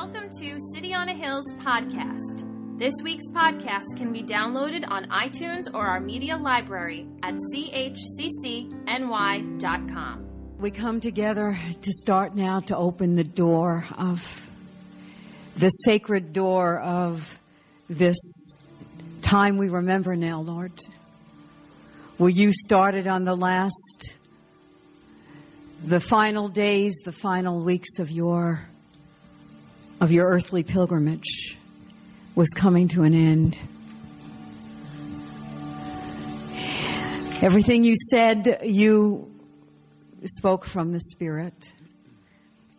Welcome to City on a Hill's podcast. This week's podcast can be downloaded on iTunes or our media library at chccny.com. We come together to start now to open the door of the sacred door of this time we remember now, Lord. Where you started on the last, the final days, the final weeks of your of your earthly pilgrimage was coming to an end. Everything you said, you spoke from the Spirit.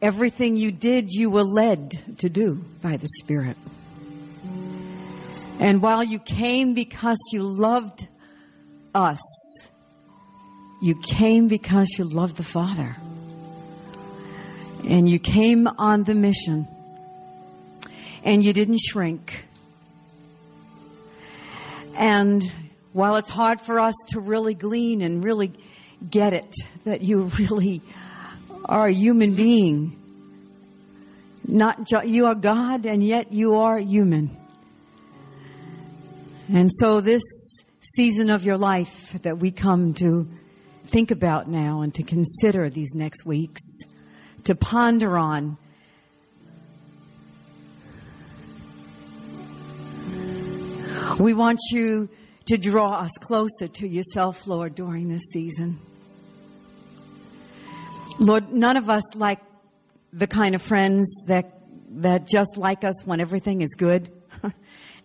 Everything you did, you were led to do by the Spirit. And while you came because you loved us, you came because you loved the Father. And you came on the mission and you didn't shrink. And while it's hard for us to really glean and really get it, that you really are a human being, not ju- you are God and yet you are human. And so this season of your life that we come to think about now and to consider these next weeks, to ponder on, We want you to draw us closer to yourself, Lord, during this season. Lord, none of us like the kind of friends that, that just like us when everything is good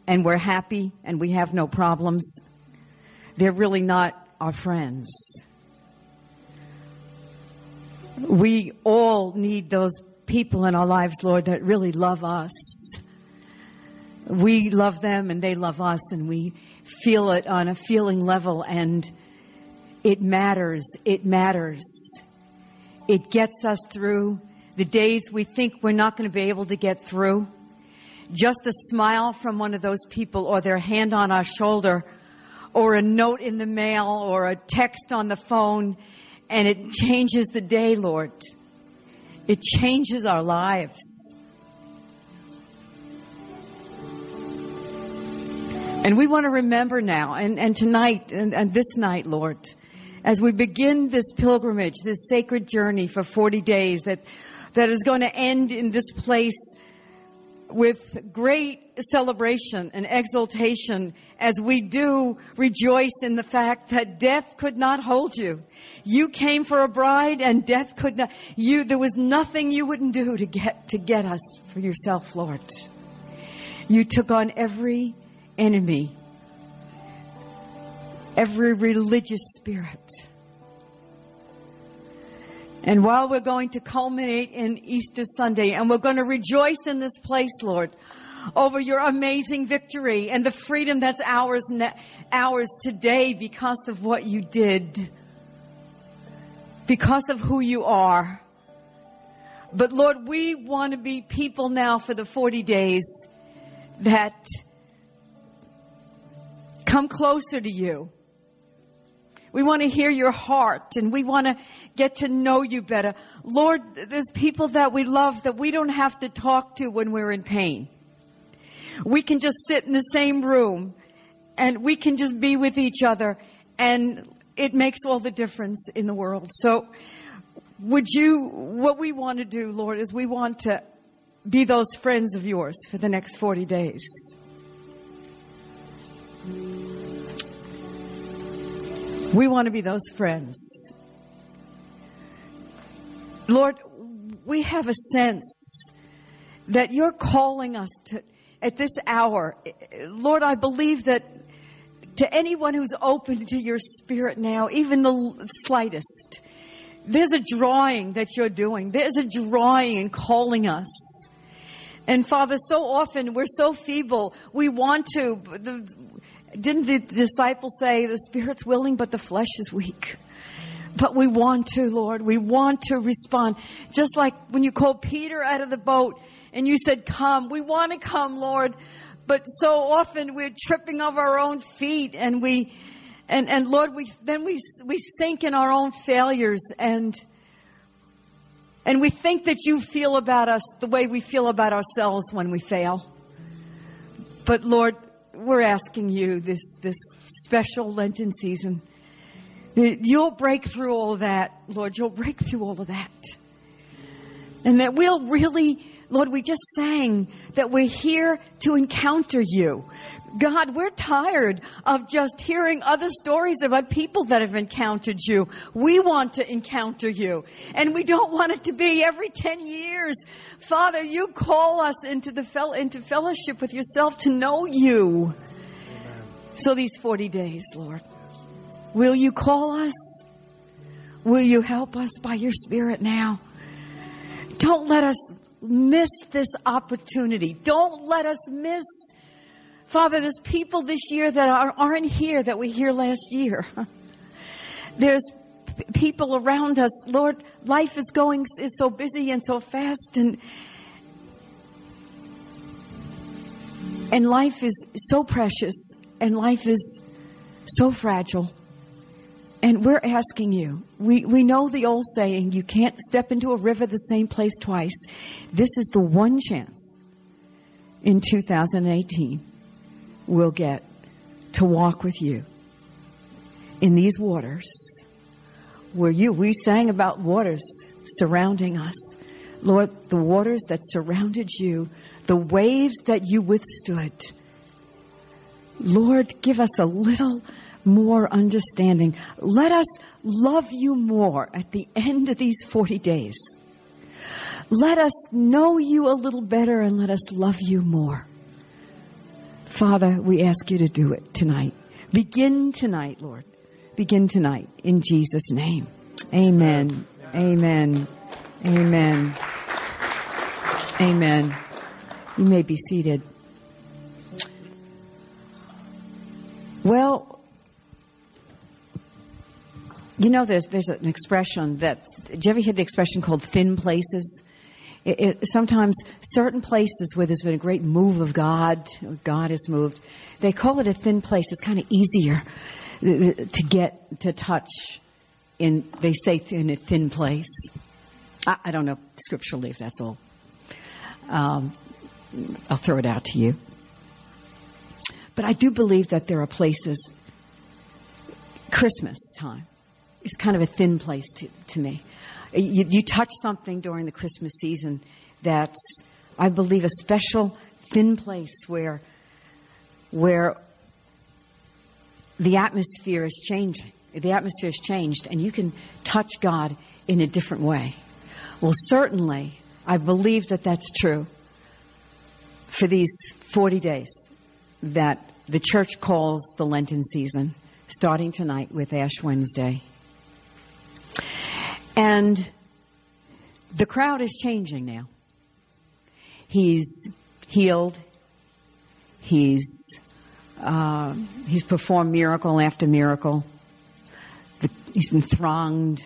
and we're happy and we have no problems. They're really not our friends. We all need those people in our lives, Lord, that really love us we love them and they love us and we feel it on a feeling level and it matters. It matters. It gets us through the days we think we're not going to be able to get through. Just a smile from one of those people or their hand on our shoulder or a note in the mail or a text on the phone and it changes the day, Lord. It changes our lives. And we want to remember now, and, and tonight, and, and this night, Lord, as we begin this pilgrimage, this sacred journey for 40 days that, that is going to end in this place with great celebration and exultation as we do rejoice in the fact that death could not hold you. You came for a bride and death could not, you, there was nothing you wouldn't do to get, to get us for yourself, Lord. You took on every enemy, every religious spirit. And while we're going to culminate in Easter Sunday and we're going to rejoice in this place, Lord, over your amazing victory and the freedom that's ours, ours today because of what you did, because of who you are. But Lord, we want to be people now for the 40 days that come closer to you. We want to hear your heart and we want to get to know you better. Lord, there's people that we love that we don't have to talk to when we're in pain. We can just sit in the same room and we can just be with each other and it makes all the difference in the world. So would you, what we want to do, Lord, is we want to be those friends of yours for the next 40 days. We want to be those friends. Lord, we have a sense that you're calling us to, at this hour. Lord, I believe that to anyone who's open to your spirit now, even the slightest, there's a drawing that you're doing. There's a drawing and calling us. And Father, so often we're so feeble. We want to. The, didn't the disciples say the spirit's willing, but the flesh is weak? But we want to, Lord. We want to respond. Just like when you called Peter out of the boat and you said, come. We want to come, Lord. But so often we're tripping over our own feet and we, and, and Lord, we, then we, we sink in our own failures and And we think that you feel about us the way we feel about ourselves when we fail. But Lord, we're asking you this, this special Lenten season. You'll break through all of that, Lord. You'll break through all of that. And that we'll really, Lord, we just sang that we're here to encounter you. God, we're tired of just hearing other stories about people that have encountered you. We want to encounter you. And we don't want it to be every 10 years. Father, you call us into the fel- into fellowship with yourself to know you. So these 40 days, Lord, will you call us? Will you help us by your spirit now? Don't let us miss this opportunity. Don't let us miss Father, there's people this year that are, aren't here that we hear last year. There's p- people around us. Lord, life is going is so busy and so fast and and life is so precious and life is so fragile. And we're asking you, we, we know the old saying, you can't step into a river the same place twice. This is the one chance in 2018 we'll get to walk with you in these waters where you, we sang about waters surrounding us. Lord, the waters that surrounded you, the waves that you withstood. Lord, give us a little more understanding. Let us love you more at the end of these 40 days. Let us know you a little better and let us love you more. Father, we ask you to do it tonight. Begin tonight, Lord. Begin tonight in Jesus' name. Amen. Amen. Amen. Amen. You may be seated. Well, you know, there's there's an expression that. Did you ever hear the expression called thin places? It, it, sometimes certain places where there's been a great move of God, God has moved, they call it a thin place. It's kind of easier to get to touch in, they say, in a thin place. I, I don't know scripturally if that's all. Um, I'll throw it out to you. But I do believe that there are places, Christmas time is kind of a thin place to, to me you, you touch something during the Christmas season that's, I believe, a special thin place where, where the atmosphere is changing. The atmosphere has changed, and you can touch God in a different way. Well, certainly, I believe that that's true for these 40 days that the church calls the Lenten season, starting tonight with Ash Wednesday. And the crowd is changing now. He's healed. He's uh, he's performed miracle after miracle. The, he's been thronged.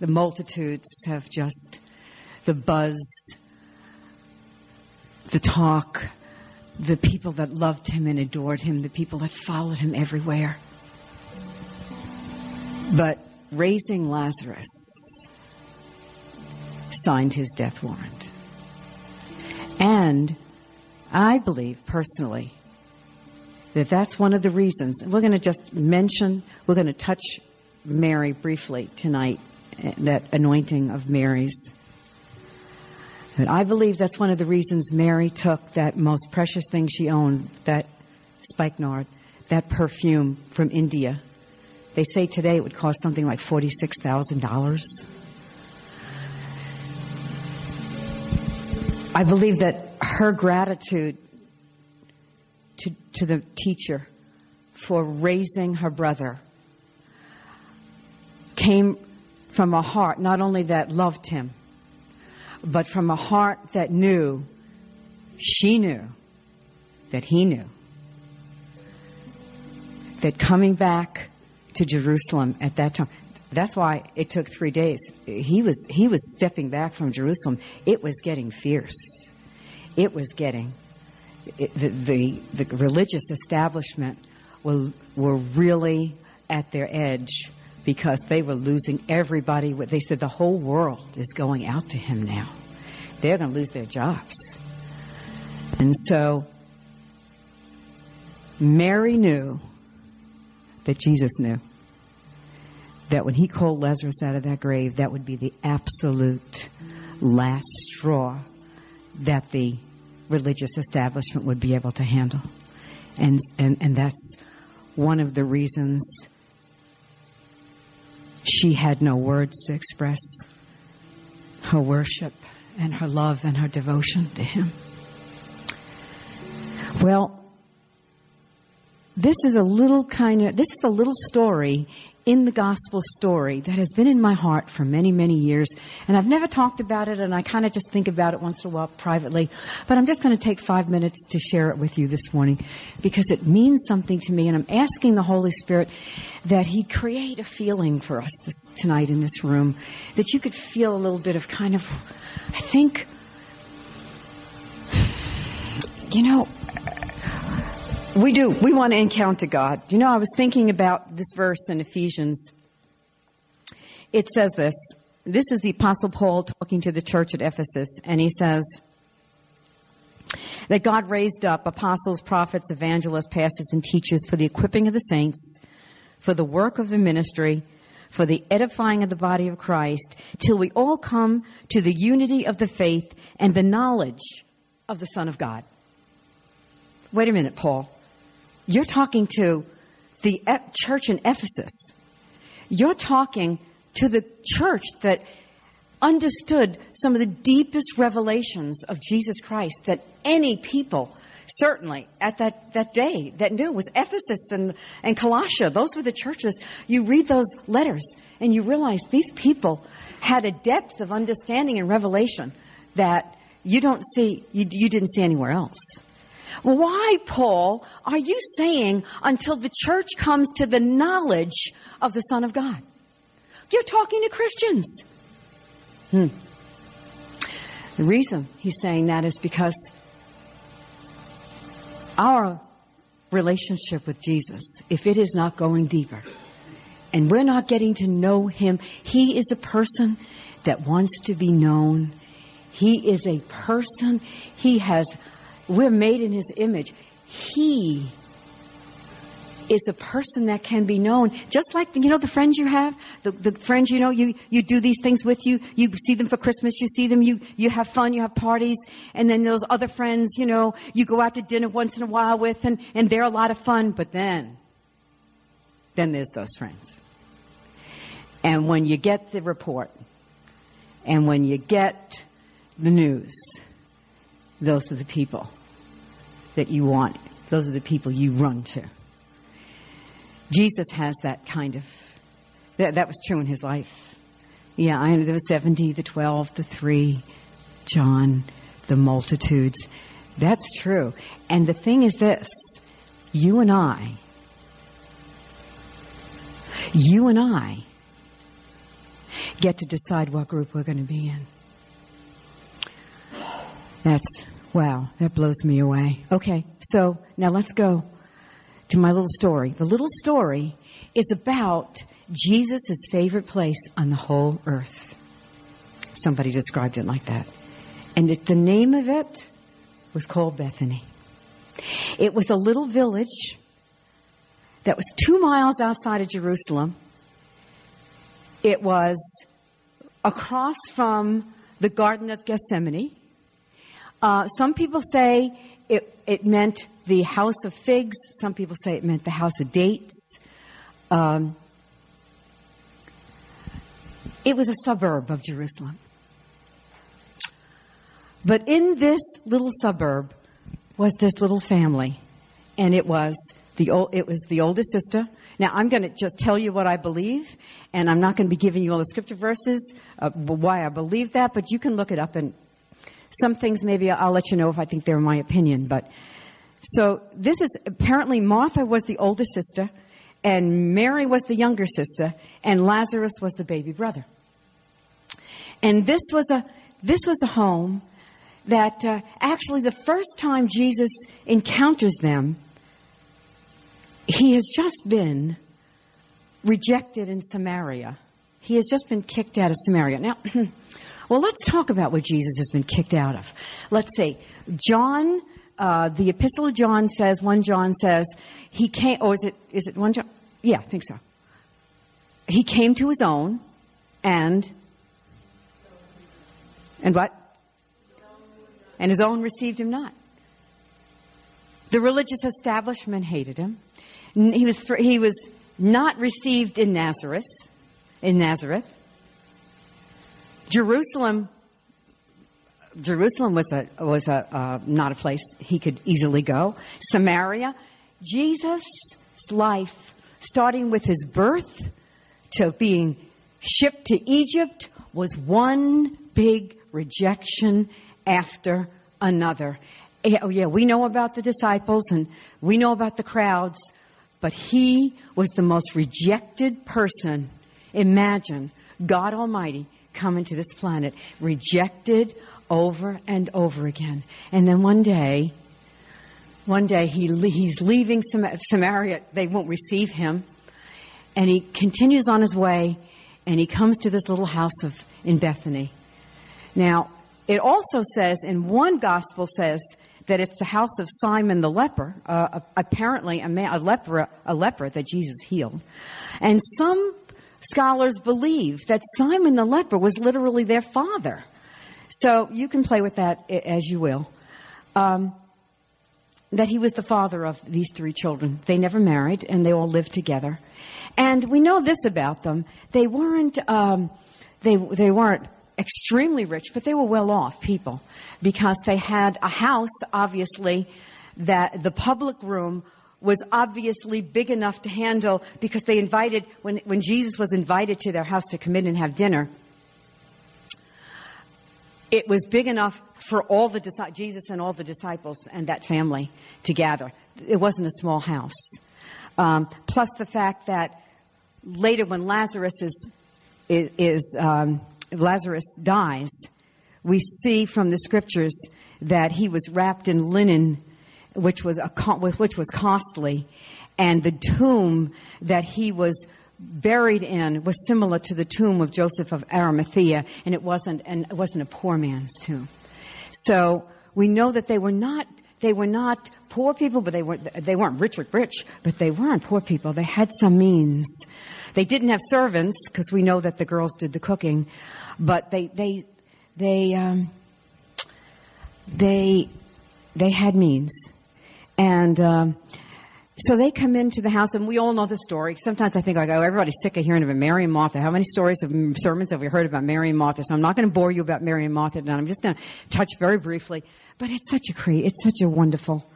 The multitudes have just the buzz, the talk, the people that loved him and adored him, the people that followed him everywhere. But raising Lazarus signed his death warrant. And I believe personally that that's one of the reasons. We're going to just mention, we're going to touch Mary briefly tonight, eh, that anointing of Mary's. But I believe that's one of the reasons Mary took that most precious thing she owned, that spikenard, that perfume from India. They say today it would cost something like $46,000. I believe that her gratitude to, to the teacher for raising her brother came from a heart not only that loved him, but from a heart that knew, she knew, that he knew, that coming back to Jerusalem at that time, that's why it took three days. He was he was stepping back from Jerusalem. It was getting fierce. It was getting it, the, the, the religious establishment were were really at their edge because they were losing everybody. They said the whole world is going out to him now. They're going to lose their jobs. And so Mary knew that Jesus knew that when he called Lazarus out of that grave, that would be the absolute last straw that the religious establishment would be able to handle. And, and, and that's one of the reasons she had no words to express her worship and her love and her devotion to him. Well, this is a little kind of, this is a little story in the gospel story that has been in my heart for many, many years. And I've never talked about it, and I kind of just think about it once in a while privately. But I'm just going to take five minutes to share it with you this morning because it means something to me. And I'm asking the Holy Spirit that He create a feeling for us this, tonight in this room, that you could feel a little bit of kind of, I think, you know, we do. We want to encounter God. You know, I was thinking about this verse in Ephesians. It says this. This is the Apostle Paul talking to the church at Ephesus, and he says that God raised up apostles, prophets, evangelists, pastors, and teachers for the equipping of the saints, for the work of the ministry, for the edifying of the body of Christ, till we all come to the unity of the faith and the knowledge of the Son of God. Wait a minute, Paul. You're talking to the church in Ephesus. You're talking to the church that understood some of the deepest revelations of Jesus Christ that any people certainly at that, that day that knew was Ephesus and, and Colossia. Those were the churches. You read those letters and you realize these people had a depth of understanding and revelation that you don't see, you, you didn't see anywhere else. Why, Paul, are you saying until the church comes to the knowledge of the Son of God? You're talking to Christians. Hmm. The reason he's saying that is because our relationship with Jesus, if it is not going deeper, and we're not getting to know him, he is a person that wants to be known. He is a person, he has we're made in his image. He is a person that can be known. Just like, you know, the friends you have, the, the friends, you know, you, you do these things with you. You see them for Christmas. You see them. You, you have fun. You have parties. And then those other friends, you know, you go out to dinner once in a while with and, and they're a lot of fun. But then, then there's those friends. And when you get the report and when you get the news, those are the people that you want. Those are the people you run to. Jesus has that kind of, that, that was true in his life. Yeah, I there was 70, the 12, the 3, John, the multitudes. That's true. And the thing is this you and I, you and I get to decide what group we're going to be in. That's Wow, that blows me away. Okay, so now let's go to my little story. The little story is about Jesus' favorite place on the whole earth. Somebody described it like that. And it, the name of it was called Bethany. It was a little village that was two miles outside of Jerusalem. It was across from the Garden of Gethsemane. Uh, some people say it, it, meant the house of figs. Some people say it meant the house of dates. Um, it was a suburb of Jerusalem. But in this little suburb was this little family, and it was the it was the oldest sister. Now I'm going to just tell you what I believe, and I'm not going to be giving you all the scripture verses uh, why I believe that, but you can look it up and some things maybe I'll let you know if I think they're my opinion. But so this is apparently Martha was the older sister, and Mary was the younger sister, and Lazarus was the baby brother. And this was a this was a home that uh, actually the first time Jesus encounters them, he has just been rejected in Samaria. He has just been kicked out of Samaria. Now, well, let's talk about what Jesus has been kicked out of. Let's see. John, uh, the Epistle of John says, 1 John says, he came, or is it, is it 1 John? Yeah, I think so. He came to his own, and, and what? And his own received him not. The religious establishment hated him. He was, he was not received in Nazareth. In Nazareth, Jerusalem. Jerusalem was a was a uh, not a place he could easily go. Samaria, Jesus' life, starting with his birth to being shipped to Egypt, was one big rejection after another. Oh yeah, we know about the disciples and we know about the crowds, but he was the most rejected person. Imagine God Almighty coming into this planet, rejected over and over again. And then one day, one day he, he's leaving Samaria. They won't receive him. And he continues on his way and he comes to this little house of, in Bethany. Now, it also says, in one gospel says, that it's the house of Simon the leper, uh, apparently a, man, a, leper, a leper that Jesus healed. And some scholars believe that Simon the leper was literally their father. So you can play with that as you will. Um, that he was the father of these three children. They never married and they all lived together. And we know this about them. They weren't, um, they, they weren't extremely rich, but they were well off people because they had a house, obviously, that the public room was obviously big enough to handle because they invited, when, when Jesus was invited to their house to come in and have dinner, it was big enough for all the Jesus and all the disciples and that family to gather. It wasn't a small house. Um, plus the fact that later when Lazarus is, is, is um, Lazarus dies, we see from the scriptures that he was wrapped in linen, which was, a, which was costly, and the tomb that he was buried in was similar to the tomb of Joseph of Arimathea, and it wasn't, and it wasn't a poor man's tomb. So we know that they were not they were not poor people, but they weren't they weren't rich rich, but they weren't poor people. They had some means. They didn't have servants because we know that the girls did the cooking, but they they they um, they they had means, and um, so they come into the house, and we all know the story. Sometimes I think like, oh, everybody's sick of hearing about Mary and Martha. How many stories of sermons have we heard about Mary and Martha? So I'm not going to bore you about Mary and Martha tonight. I'm just going to touch very briefly. But it's such a cre- it's such a wonderful,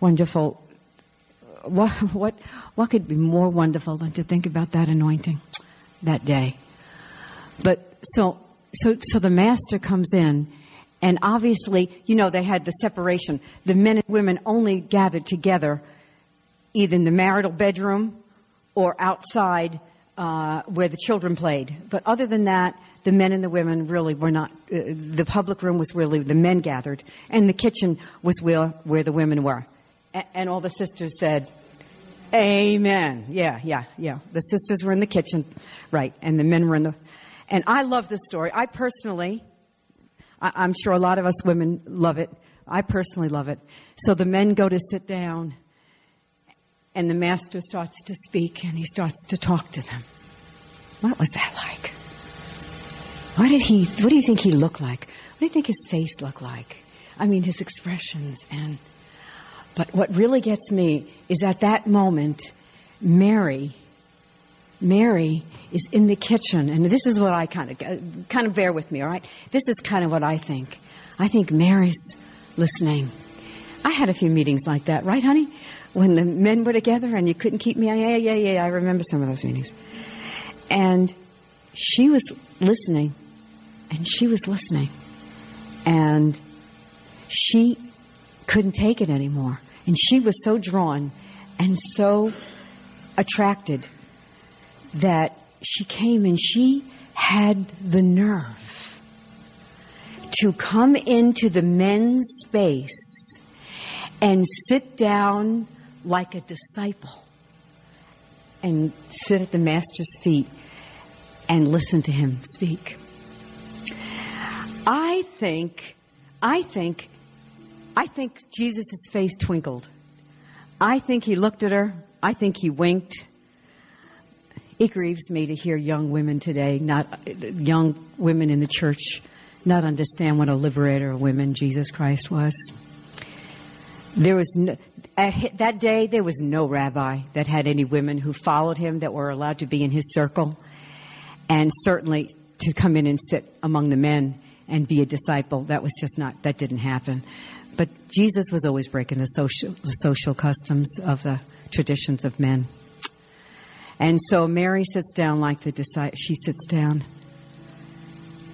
wonderful. What what what could be more wonderful than to think about that anointing that day? But so so, so the master comes in, and obviously, you know, they had the separation. The men and women only gathered together either in the marital bedroom or outside uh, where the children played. But other than that, the men and the women really were not. Uh, the public room was really the men gathered, and the kitchen was where, where the women were. A- and all the sisters said, Amen. Yeah, yeah, yeah. The sisters were in the kitchen, right, and the men were in the and I love this story. I personally, I, am sure a lot of us women love it. I personally love it. So the men go to sit down, and the master starts to speak, and he starts to talk to them. What was that like? What did he? What do you think he looked like? What do you think his face looked like? I mean, his expressions and. But what really gets me is at that moment, Mary, Mary is in the kitchen, and this is what I kind of kind of bear with me, all right? This is kind of what I think. I think Mary's listening. I had a few meetings like that, right, honey? When the men were together and you couldn't keep me. Yeah, yeah, yeah. I remember some of those meetings. And she was listening, and she was listening, and she couldn't take it anymore, and she was so drawn and so attracted that she came and she had the nerve to come into the men's space and sit down like a disciple and sit at the Master's feet and listen to him speak. I think, I think, I think Jesus' face twinkled. I think he looked at her. I think he winked. It grieves me to hear young women today, not young women in the church, not understand what a liberator of women Jesus Christ was. There was no, at that day there was no rabbi that had any women who followed him that were allowed to be in his circle, and certainly to come in and sit among the men and be a disciple. That was just not that didn't happen. But Jesus was always breaking the social the social customs of the traditions of men. And so Mary sits down like the disciple. She sits down,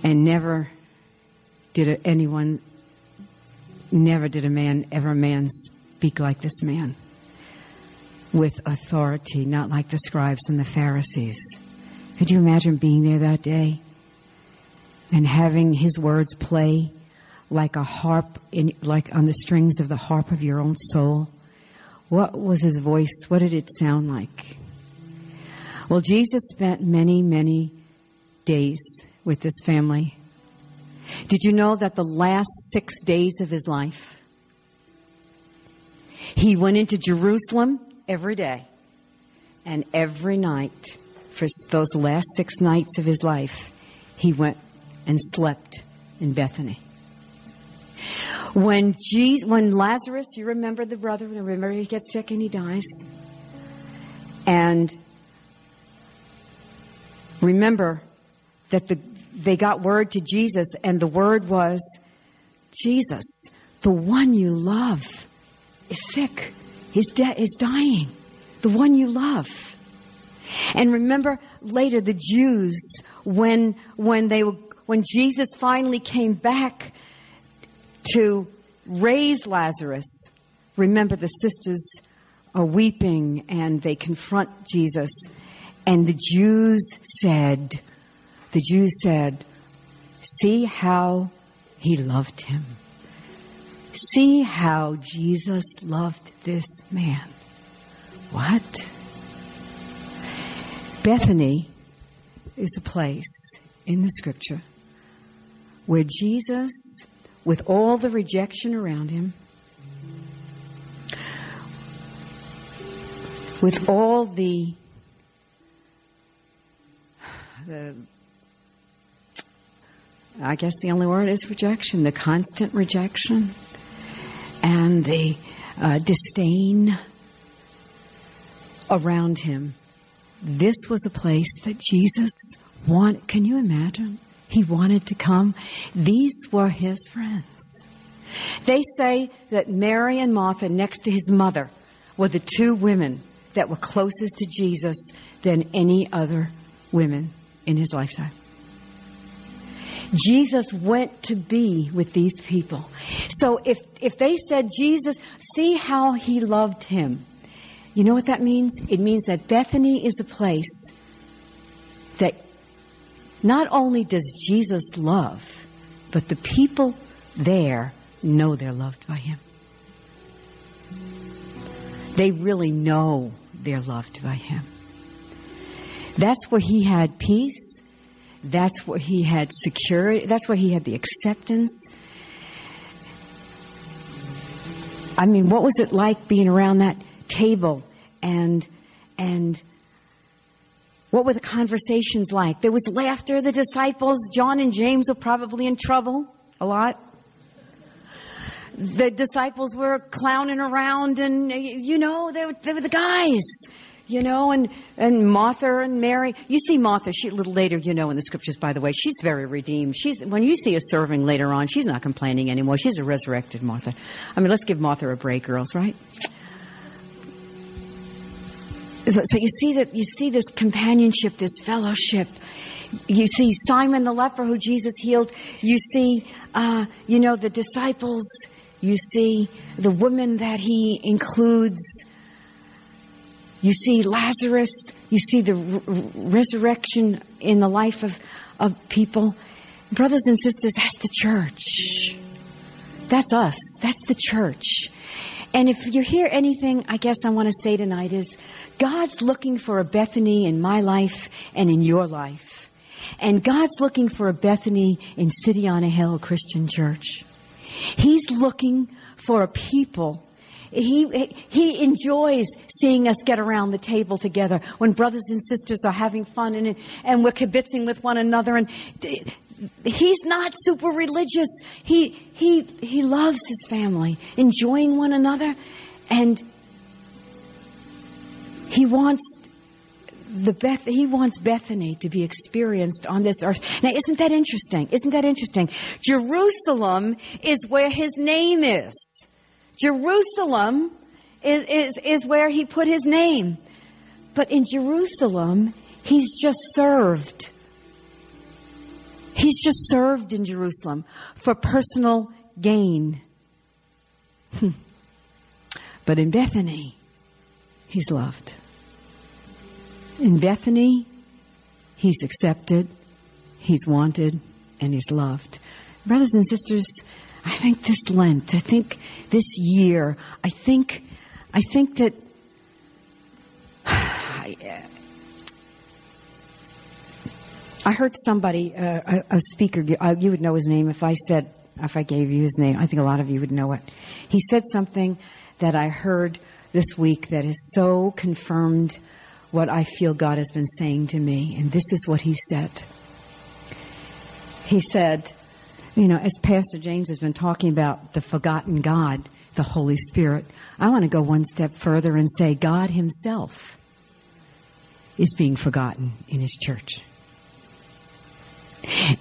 and never did anyone, never did a man, ever man speak like this man, with authority, not like the scribes and the Pharisees. Could you imagine being there that day and having his words play like a harp, in, like on the strings of the harp of your own soul? What was his voice? What did it sound like? Well, Jesus spent many, many days with this family. Did you know that the last six days of his life, he went into Jerusalem every day and every night for those last six nights of his life, he went and slept in Bethany. When Jesus, when Lazarus, you remember the brother, remember he gets sick and he dies. And remember that the, they got word to Jesus, and the word was, Jesus, the one you love, is sick. He's dead. Is dying. The one you love. And remember later the Jews when when they when Jesus finally came back to raise Lazarus. Remember the sisters are weeping and they confront Jesus and the Jews said, the Jews said, see how he loved him. See how Jesus loved this man. What? Bethany is a place in the scripture where Jesus, with all the rejection around him, with all the the I guess the only word is rejection, the constant rejection and the uh, disdain around him. This was a place that Jesus wanted. Can you imagine? He wanted to come. These were his friends. They say that Mary and Martha, next to his mother, were the two women that were closest to Jesus than any other women in his lifetime. Jesus went to be with these people. So if, if they said, Jesus, see how he loved him, you know what that means? It means that Bethany is a place that not only does Jesus love, but the people there know they're loved by him. They really know they're loved by him. That's where he had peace. That's where he had security. That's where he had the acceptance. I mean, what was it like being around that table and and what were the conversations like? There was laughter. The disciples, John and James, were probably in trouble a lot. The disciples were clowning around, and you know, they were, they were the guys you know, and, and Martha and Mary. You see Martha, she, a little later, you know, in the scriptures, by the way, she's very redeemed. She's, when you see her serving later on, she's not complaining anymore. She's a resurrected Martha. I mean, let's give Martha a break, girls, right? So you see that, you see this companionship, this fellowship. You see Simon the leper who Jesus healed. You see, uh, you know, the disciples. You see the woman that he includes you see Lazarus. You see the resurrection in the life of, of people. Brothers and sisters, that's the church. That's us. That's the church. And if you hear anything, I guess I want to say tonight is God's looking for a Bethany in my life and in your life. And God's looking for a Bethany in City on a Hill Christian Church. He's looking for a people. He, he enjoys seeing us get around the table together when brothers and sisters are having fun and, and we're kibitzing with one another. And he's not super religious. He, he, he loves his family, enjoying one another. And he wants the Beth, he wants Bethany to be experienced on this earth. Now, isn't that interesting? Isn't that interesting? Jerusalem is where his name is. Jerusalem is, is, is where he put his name. But in Jerusalem, he's just served. He's just served in Jerusalem for personal gain. Hmm. But in Bethany, he's loved. In Bethany, he's accepted, he's wanted, and he's loved. Brothers and sisters, I think this Lent, I think this year, I think, I think that I, I heard somebody, uh, a, a, speaker, uh, you would know his name if I said, if I gave you his name. I think a lot of you would know it. He said something that I heard this week that has so confirmed what I feel God has been saying to me. And this is what he said. He said, you know, as Pastor James has been talking about the forgotten God, the Holy Spirit, I want to go one step further and say God Himself is being forgotten in His church.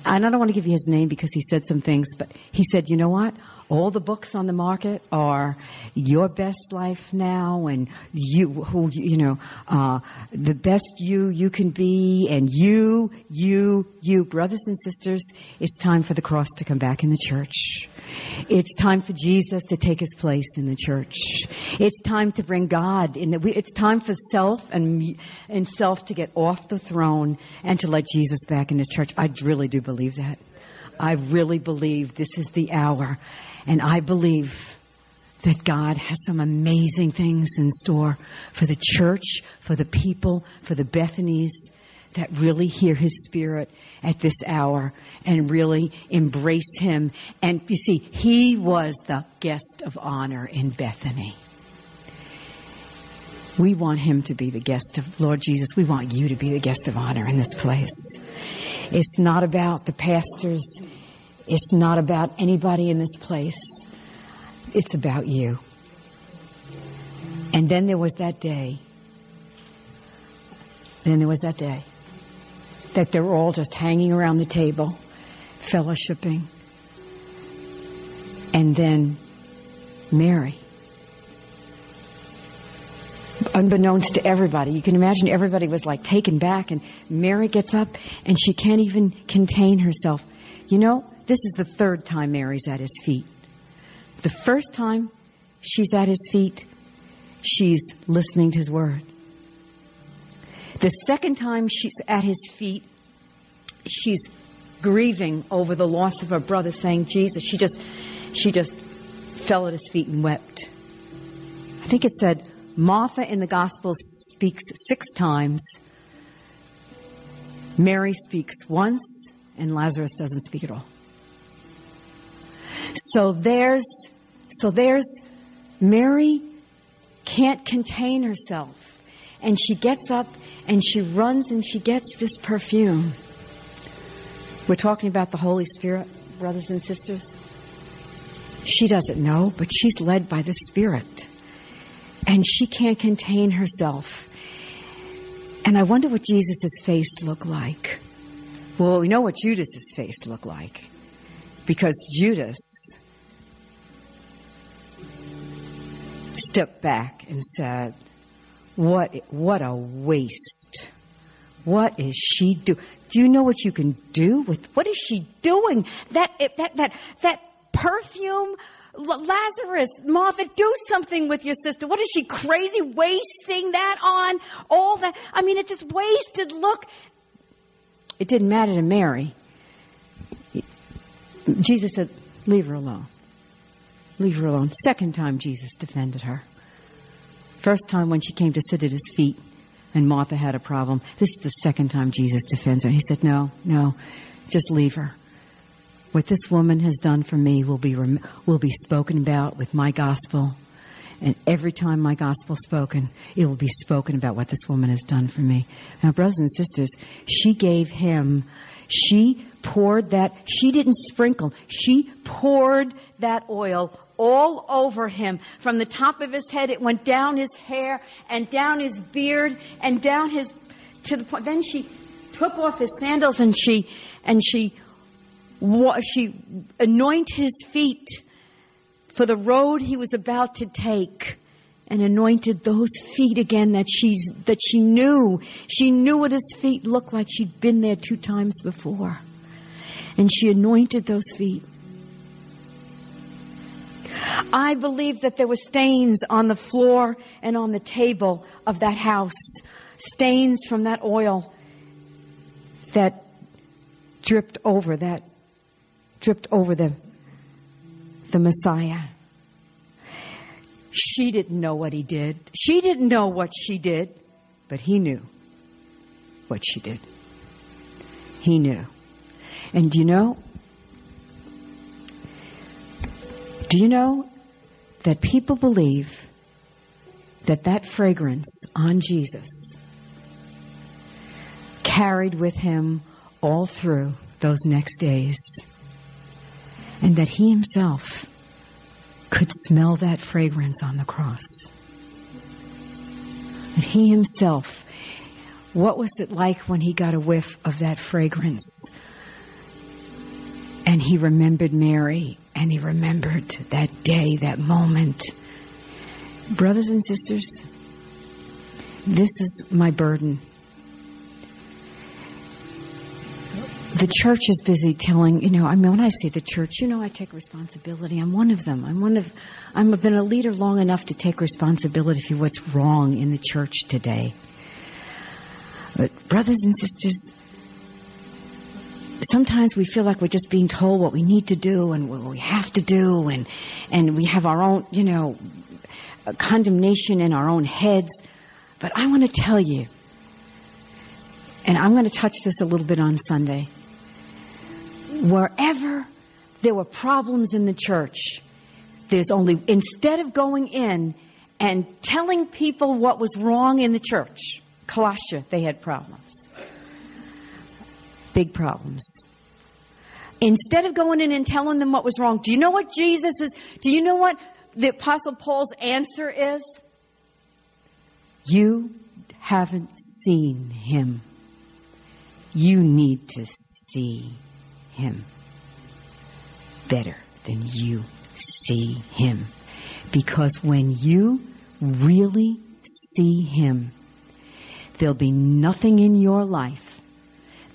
And I don't want to give you his name because he said some things, but he said, you know what? All the books on the market are your best life now and you who you know uh, the best you you can be and you you you brothers and sisters it's time for the cross to come back in the church it's time for Jesus to take his place in the church. It's time to bring God in. The, it's time for self and, and self to get off the throne and to let Jesus back in his church. I really do believe that. I really believe this is the hour. And I believe that God has some amazing things in store for the church, for the people, for the Bethanies that really hear his spirit at this hour and really embrace him. And you see, he was the guest of honor in Bethany. We want him to be the guest of Lord Jesus. We want you to be the guest of honor in this place. It's not about the pastors. It's not about anybody in this place. It's about you. And then there was that day. Then there was that day that they were all just hanging around the table, fellowshipping. And then Mary, unbeknownst to everybody, you can imagine everybody was like taken back, and Mary gets up and she can't even contain herself. You know, this is the third time Mary's at his feet. The first time she's at his feet, she's listening to his word. The second time she's at his feet, she's grieving over the loss of her brother, saying, Jesus, she just she just fell at his feet and wept. I think it said Martha in the gospel speaks six times. Mary speaks once, and Lazarus doesn't speak at all. So there's so there's Mary can't contain herself. And she gets up and she runs and she gets this perfume. We're talking about the Holy Spirit, brothers and sisters. She doesn't know, but she's led by the Spirit. And she can't contain herself. And I wonder what Jesus' face looked like. Well, we know what Judas's face looked like because Judas stepped back and said, "What? What a waste! What is she doing? Do you know what you can do with? What is she doing? That that that that perfume." Lazarus, Martha, do something with your sister. What is she crazy wasting that on all that? I mean, it just wasted. Look, it didn't matter to Mary Jesus said, Leave her alone. Leave her alone. Second time Jesus defended her. First time when she came to sit at his feet and Martha had a problem. This is the second time Jesus defends her. He said, No, no, just leave her. What this woman has done for me will be, will be spoken about with my gospel. And every time my gospel spoken, it will be spoken about what this woman has done for me. Now, brothers and sisters, she gave him, she poured that, she didn't sprinkle, she poured that oil all over him. From the top of his head, it went down his hair and down his beard and down his, to the point. Then she took off his sandals and she, and she, she anointed his feet for the road he was about to take and anointed those feet again that she's that she knew. She knew what his feet looked like. She'd been there two times before. And she anointed those feet. I believe that there were stains on the floor and on the table of that house, stains from that oil that dripped over that dripped over the the Messiah. She didn't know what he did. She didn't know what she did, but he knew what she did. He knew. And do you know, Do you know that people believe that that fragrance on Jesus carried with him all through those next days? And that he himself could smell that fragrance on the cross. And he himself, what was it like when he got a whiff of that fragrance? And he remembered Mary and he remembered that day, that moment. Brothers and sisters, this is my burden. The church is busy telling, you know, I mean, when I say the church, you know, I take responsibility. I'm one of them. I'm one of, I've been a leader long enough to take responsibility for what's wrong in the church today. But, brothers and sisters, sometimes we feel like we're just being told what we need to do and what we have to do, and and we have our own, you know, condemnation in our own heads. But I want to tell you, and I'm going to touch this a little bit on Sunday. Wherever there were problems in the church, there's only instead of going in and telling people what was wrong in the church, Colossia, they had problems big problems. Instead of going in and telling them what was wrong, do you know what Jesus is? Do you know what the Apostle Paul's answer is? You haven't seen him. You need to see him better than you see him. Because when you really see him, there'll be nothing in your life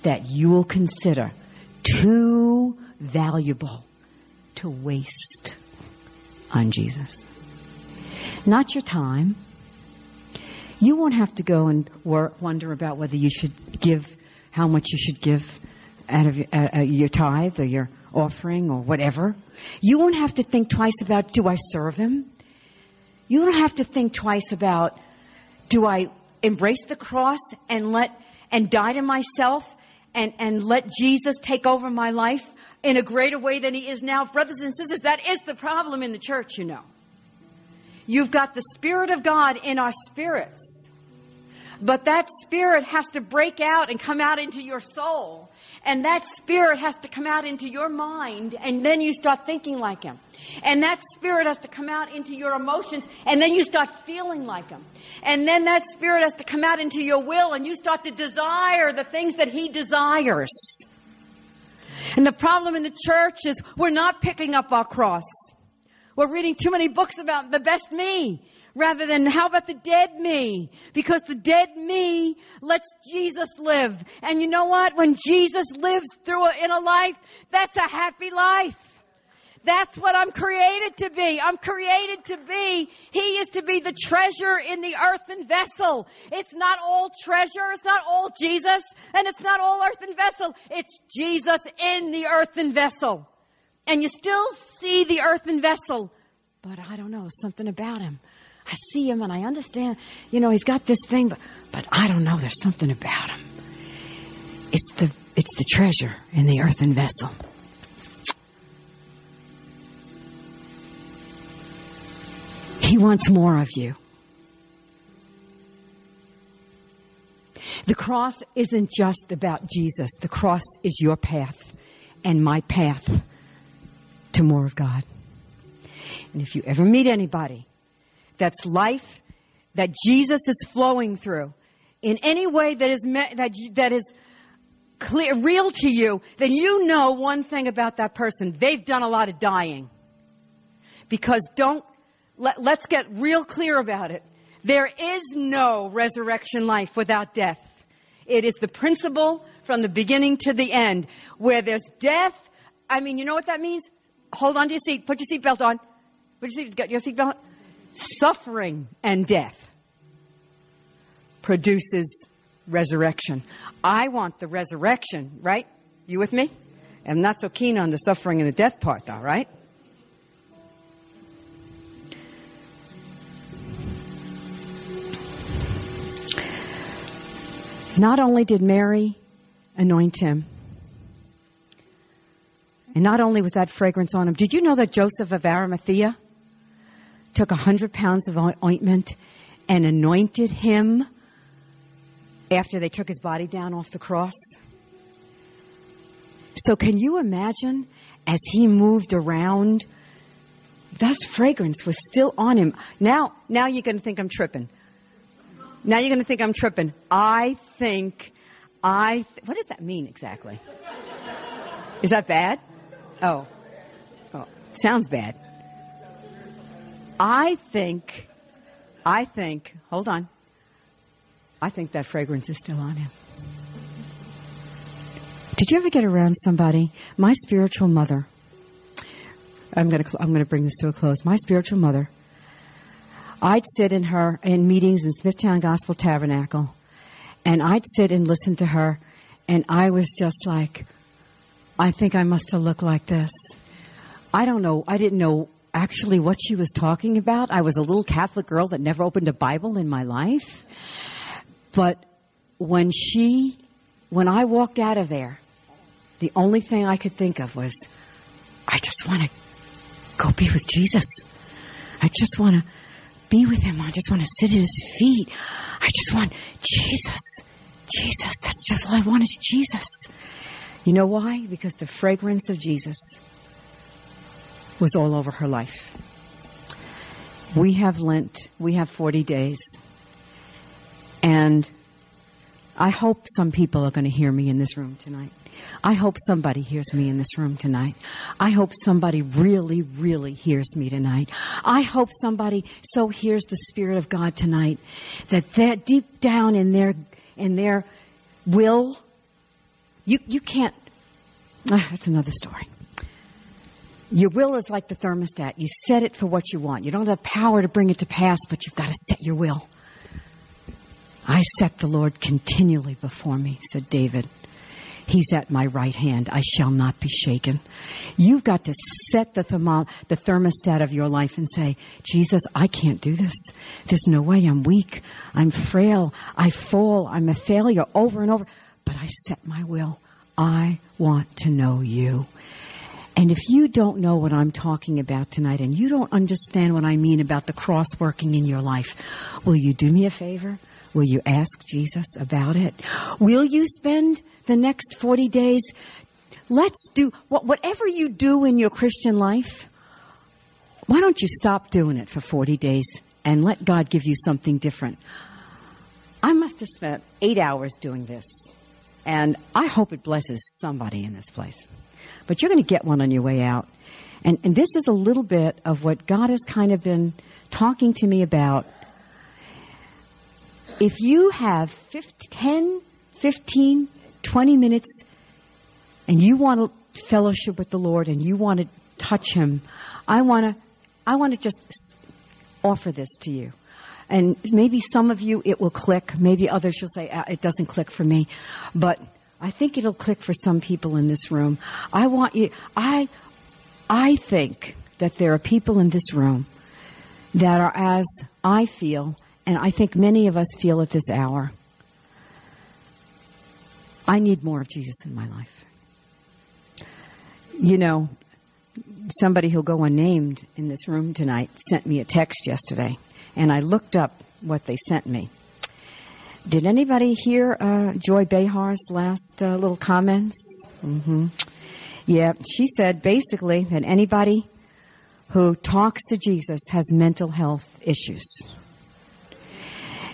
that you will consider too valuable to waste on Jesus. Not your time. You won't have to go and wonder about whether you should give, how much you should give out of uh, your tithe or your offering or whatever. You won't have to think twice about, do I serve him? You don't have to think twice about, do I embrace the cross and let, and die to myself and, and let Jesus take over my life in a greater way than he is now. Brothers and sisters, that is the problem in the church, you know. You've got the Spirit of God in our spirits. But that spirit has to break out and come out into your soul. And that spirit has to come out into your mind, and then you start thinking like him. And that spirit has to come out into your emotions, and then you start feeling like him. And then that spirit has to come out into your will, and you start to desire the things that he desires. And the problem in the church is we're not picking up our cross. We're reading too many books about the best me rather than how about the dead me? Because the dead me lets Jesus live. And you know what? When Jesus lives through a, in a life, that's a happy life. That's what I'm created to be. I'm created to be. He is to be the treasure in the earthen vessel. It's not all treasure. It's not all Jesus. And it's not all earthen vessel. It's Jesus in the earthen vessel. And you still see the earthen vessel but I don't know, something about him. I see him and I understand, you know, he's got this thing, but, but I don't know, there's something about him. It's the, it's the treasure in the earthen vessel. He wants more of you. The cross isn't just about Jesus. The cross is your path and my path to more of God. And if you ever meet anybody that's life that Jesus is flowing through in any way that is me- that that is clear real to you, then you know one thing about that person. They've done a lot of dying. Because don't let, let's get real clear about it. There is no resurrection life without death. It is the principle from the beginning to the end. Where there's death, I mean, you know what that means? Hold on to your seat. Put your seatbelt on. Put your, seat, got your seatbelt on. Suffering and death produces resurrection. I want the resurrection, right? You with me? I'm not so keen on the suffering and the death part, though, right? Not only did Mary anoint him, and not only was that fragrance on him, did you know that Joseph of Arimathea took a hundred pounds of ointment and anointed him after they took his body down off the cross? So can you imagine as he moved around, that fragrance was still on him. Now, now you're going to think I'm tripping. Now you're going to think I'm tripping. I think, I, th- what does that mean exactly? Is that bad? Oh. Oh, sounds bad. I think, I think, hold on. I think that fragrance is still on him. Did you ever get around somebody? My spiritual mother. I'm going to I'm going to bring this to a close. My spiritual mother I'd sit in her in meetings in Smithtown Gospel Tabernacle, and I'd sit and listen to her, and I was just like, I think I must have looked like this. I don't know. I didn't know actually what she was talking about. I was a little Catholic girl that never opened a Bible in my life. But when she, when I walked out of there, the only thing I could think of was, I just want to go be with Jesus. I just want to be with him. I just want to sit at his feet. I just want Jesus. Jesus. That's just all I want is Jesus. You know why? Because the fragrance of Jesus was all over her life. We have Lent, we have 40 days. And I hope some people are going to hear me in this room tonight. I hope somebody hears me in this room tonight. I hope somebody really, really hears me tonight. I hope somebody so hears the Spirit of God tonight that that deep down in their in their will, you you can't. Ah, that's another story. Your will is like the thermostat. You set it for what you want. You don't have power to bring it to pass, but you've got to set your will. I set the Lord continually before me, said David. He's at my right hand. I shall not be shaken. You've got to set the, thermo- the thermostat of your life and say, Jesus, I can't do this. There's no way. I'm weak. I'm frail. I fall. I'm a failure over and over. But I set my will. I want to know you. And if you don't know what I'm talking about tonight and you don't understand what I mean about the cross working in your life, will you do me a favor? Will you ask Jesus about it? Will you spend the next 40 days, let's do whatever you do in your Christian life. Why don't you stop doing it for 40 days and let God give you something different? I must have spent eight hours doing this, and I hope it blesses somebody in this place. But you're going to get one on your way out. And, and this is a little bit of what God has kind of been talking to me about. If you have 15, 10, 15, 20 minutes and you want to fellowship with the Lord and you want to touch Him, I want to, I want to just offer this to you. And maybe some of you it will click. Maybe others you'll say ah, it doesn't click for me, but I think it'll click for some people in this room. I want you. I, I think that there are people in this room that are as I feel, and I think many of us feel at this hour. I need more of Jesus in my life. You know, somebody who'll go unnamed in this room tonight sent me a text yesterday, and I looked up what they sent me. Did anybody hear uh, Joy Behar's last uh, little comments? Mm-hmm. Yeah, she said basically that anybody who talks to Jesus has mental health issues.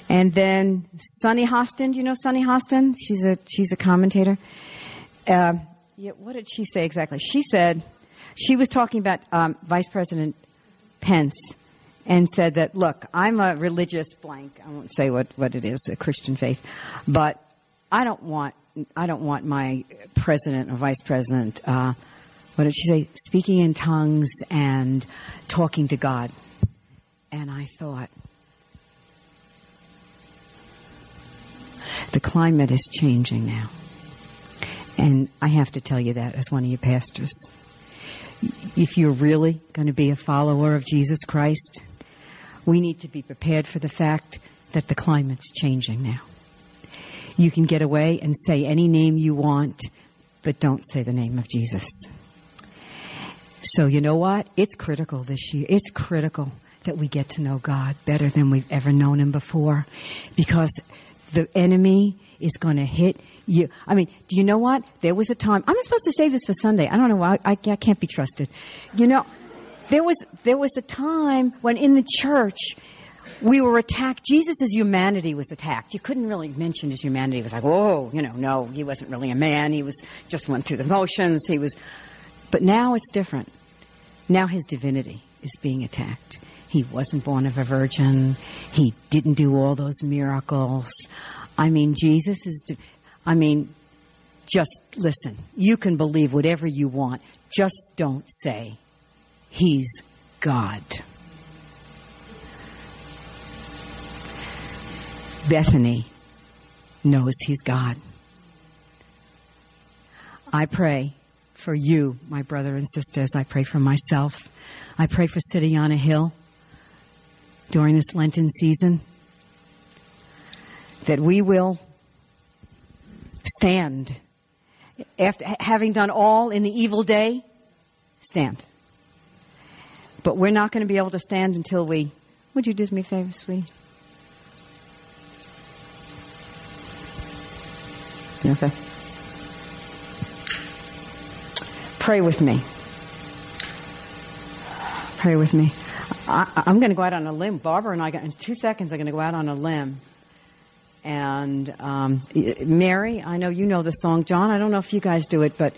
And then Sunny Hostin, do you know Sunny Hostin? She's a she's a commentator. Uh, yeah, what did she say exactly? She said she was talking about um, Vice President Pence and said that, look, I'm a religious blank. I won't say what, what it is, a Christian faith, but I don't want I don't want my president or vice president. Uh, what did she say? Speaking in tongues and talking to God. And I thought, the climate is changing now. And I have to tell you that as one of your pastors. If you're really going to be a follower of Jesus Christ, we need to be prepared for the fact that the climate's changing now. You can get away and say any name you want, but don't say the name of Jesus. So, you know what? It's critical this year. It's critical that we get to know God better than we've ever known Him before because the enemy is going to hit you. I mean, do you know what? There was a time, I'm supposed to say this for Sunday. I don't know why. I, I can't be trusted. You know, there was, there was a time when in the church, we were attacked. Jesus' humanity was attacked. You couldn't really mention his humanity. It was like, whoa, you know, no, he wasn't really a man. He was just went through the motions. He was, but now it's different. Now his divinity is being attacked. He wasn't born of a virgin. He didn't do all those miracles. I mean, Jesus is, I mean, just listen. You can believe whatever you want. Just don't say, He's God. Bethany knows He's God. I pray for you, my brother and sisters. I pray for myself. I pray for City on a Hill during this Lenten season that we will stand. After having done all in the evil day, stand. But we're not going to be able to stand until we. Would you do me a favor, sweetie? Okay. Pray with me. Pray with me. I, am going to go out on a limb. Barbara and I, got, in two seconds, are going to go out on a limb and um, Mary, I know you know the song. John, I don't know if you guys do it, but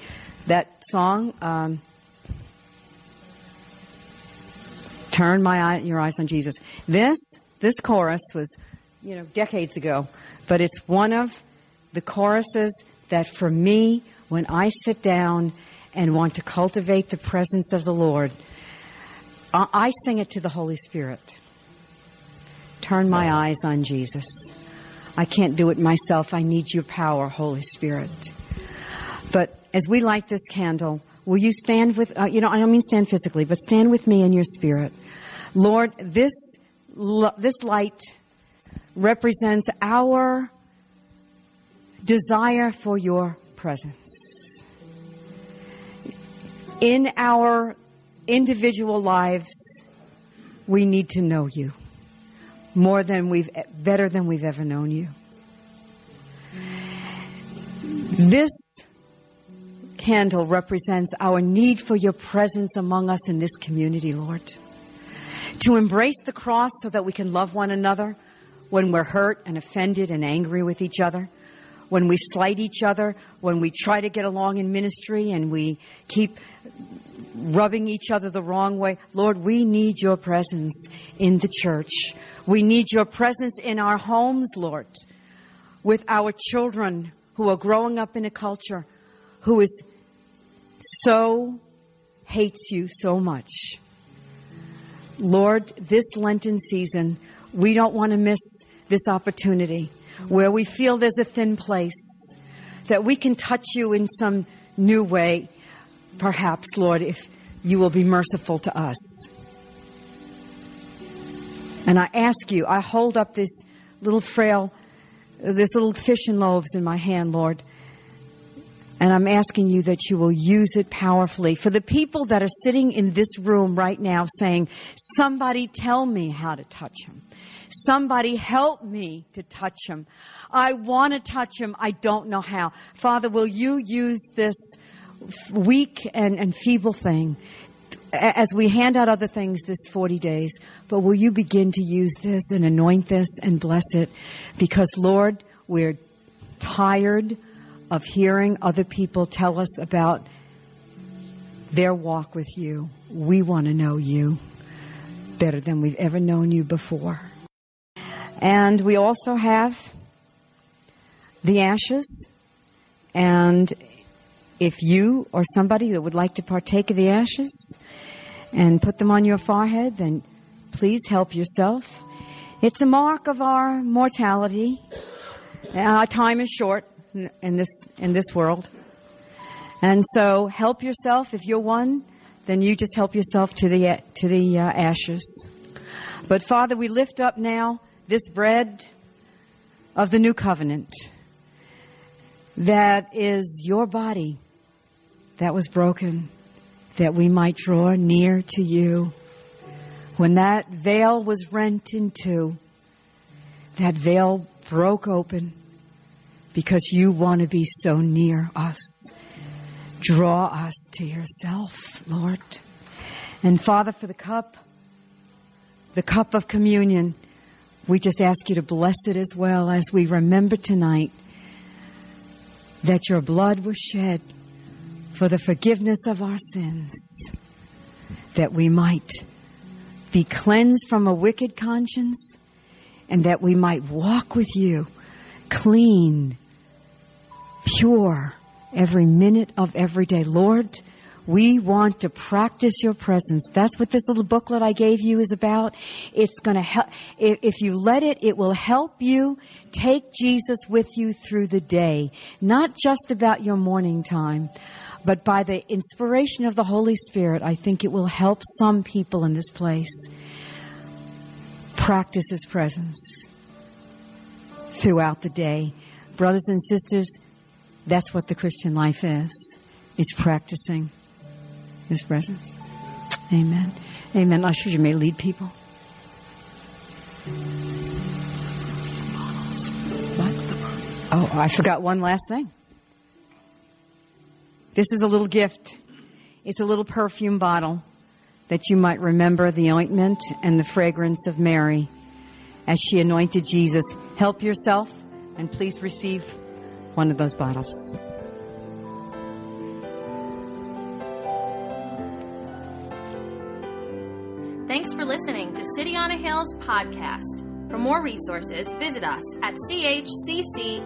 that song, um, "Turn my eye, your eyes on Jesus." This this chorus was, you know, decades ago, but it's one of the choruses that, for me, when I sit down and want to cultivate the presence of the Lord, I, I sing it to the Holy Spirit. Turn my eyes on Jesus. I can't do it myself. I need your power, Holy Spirit. But as we light this candle, will you stand with, uh, you know, I don't mean stand physically, but stand with me in your spirit. Lord, this, this light represents our desire for your presence. In our individual lives, we need to know you more than we've, better than we've ever known you. This candle represents our need for your presence among us in this community, Lord. To embrace the cross so that we can love one another when we're hurt and offended and angry with each other, when we slight each other, when we try to get along in ministry and we keep rubbing each other the wrong way. Lord, we need your presence in the church. We need your presence in our homes, Lord, with our children who are growing up in a culture who is so hates you so much. Lord, this Lenten season, we don't want to miss this opportunity where we feel there's a thin place that we can touch you in some new way. Perhaps, Lord, if you will be merciful to us. And I ask you, I hold up this little frail, this little fish and loaves in my hand, Lord. And I'm asking you that you will use it powerfully. For the people that are sitting in this room right now saying, somebody tell me how to touch him. Somebody help me to touch him. I want to touch him. I don't know how. Father, will you use this weak and, and feeble thing as we hand out other things this 40 days, but will you begin to use this and anoint this and bless it? Because, Lord, we're tired of hearing other people tell us about their walk with you. We want to know you better than we've ever known you before. And we also have the ashes. And if you or somebody that would like to partake of the ashes and put them on your forehead, then please help yourself. It's a mark of our mortality. Uh, our time is short in this in this world. And so help yourself if you're one, then you just help yourself to the to the uh, ashes. But Father, we lift up now this bread of the new covenant that is your body that was broken that we might draw near to you. When that veil was rent in two, that veil broke open because you want to be so near us. Draw us to yourself, Lord. And Father, for the cup, the cup of communion, we just ask you to bless it as well as we remember tonight that your blood was shed for the forgiveness of our sins, that we might be cleansed from a wicked conscience, and that we might walk with you clean, pure, every minute of every day. Lord, we want to practice your presence. That's what this little booklet I gave you is about. It's going to help. If you let it, it will help you take Jesus with you through the day, not just about your morning time. But by the inspiration of the Holy Spirit, I think it will help some people in this place practice His presence throughout the day. Brothers and sisters, that's what the Christian life is. It's practicing His presence. Amen. Amen. Ushers, you may lead people. Oh, I forgot one last thing. This is a little gift. It's a little perfume bottle that you might remember the ointment and the fragrance of Mary as she anointed Jesus. Help yourself and please receive one of those bottles. Thanks for listening to City on a Hill's podcast. For more resources, visit us at chccny.com.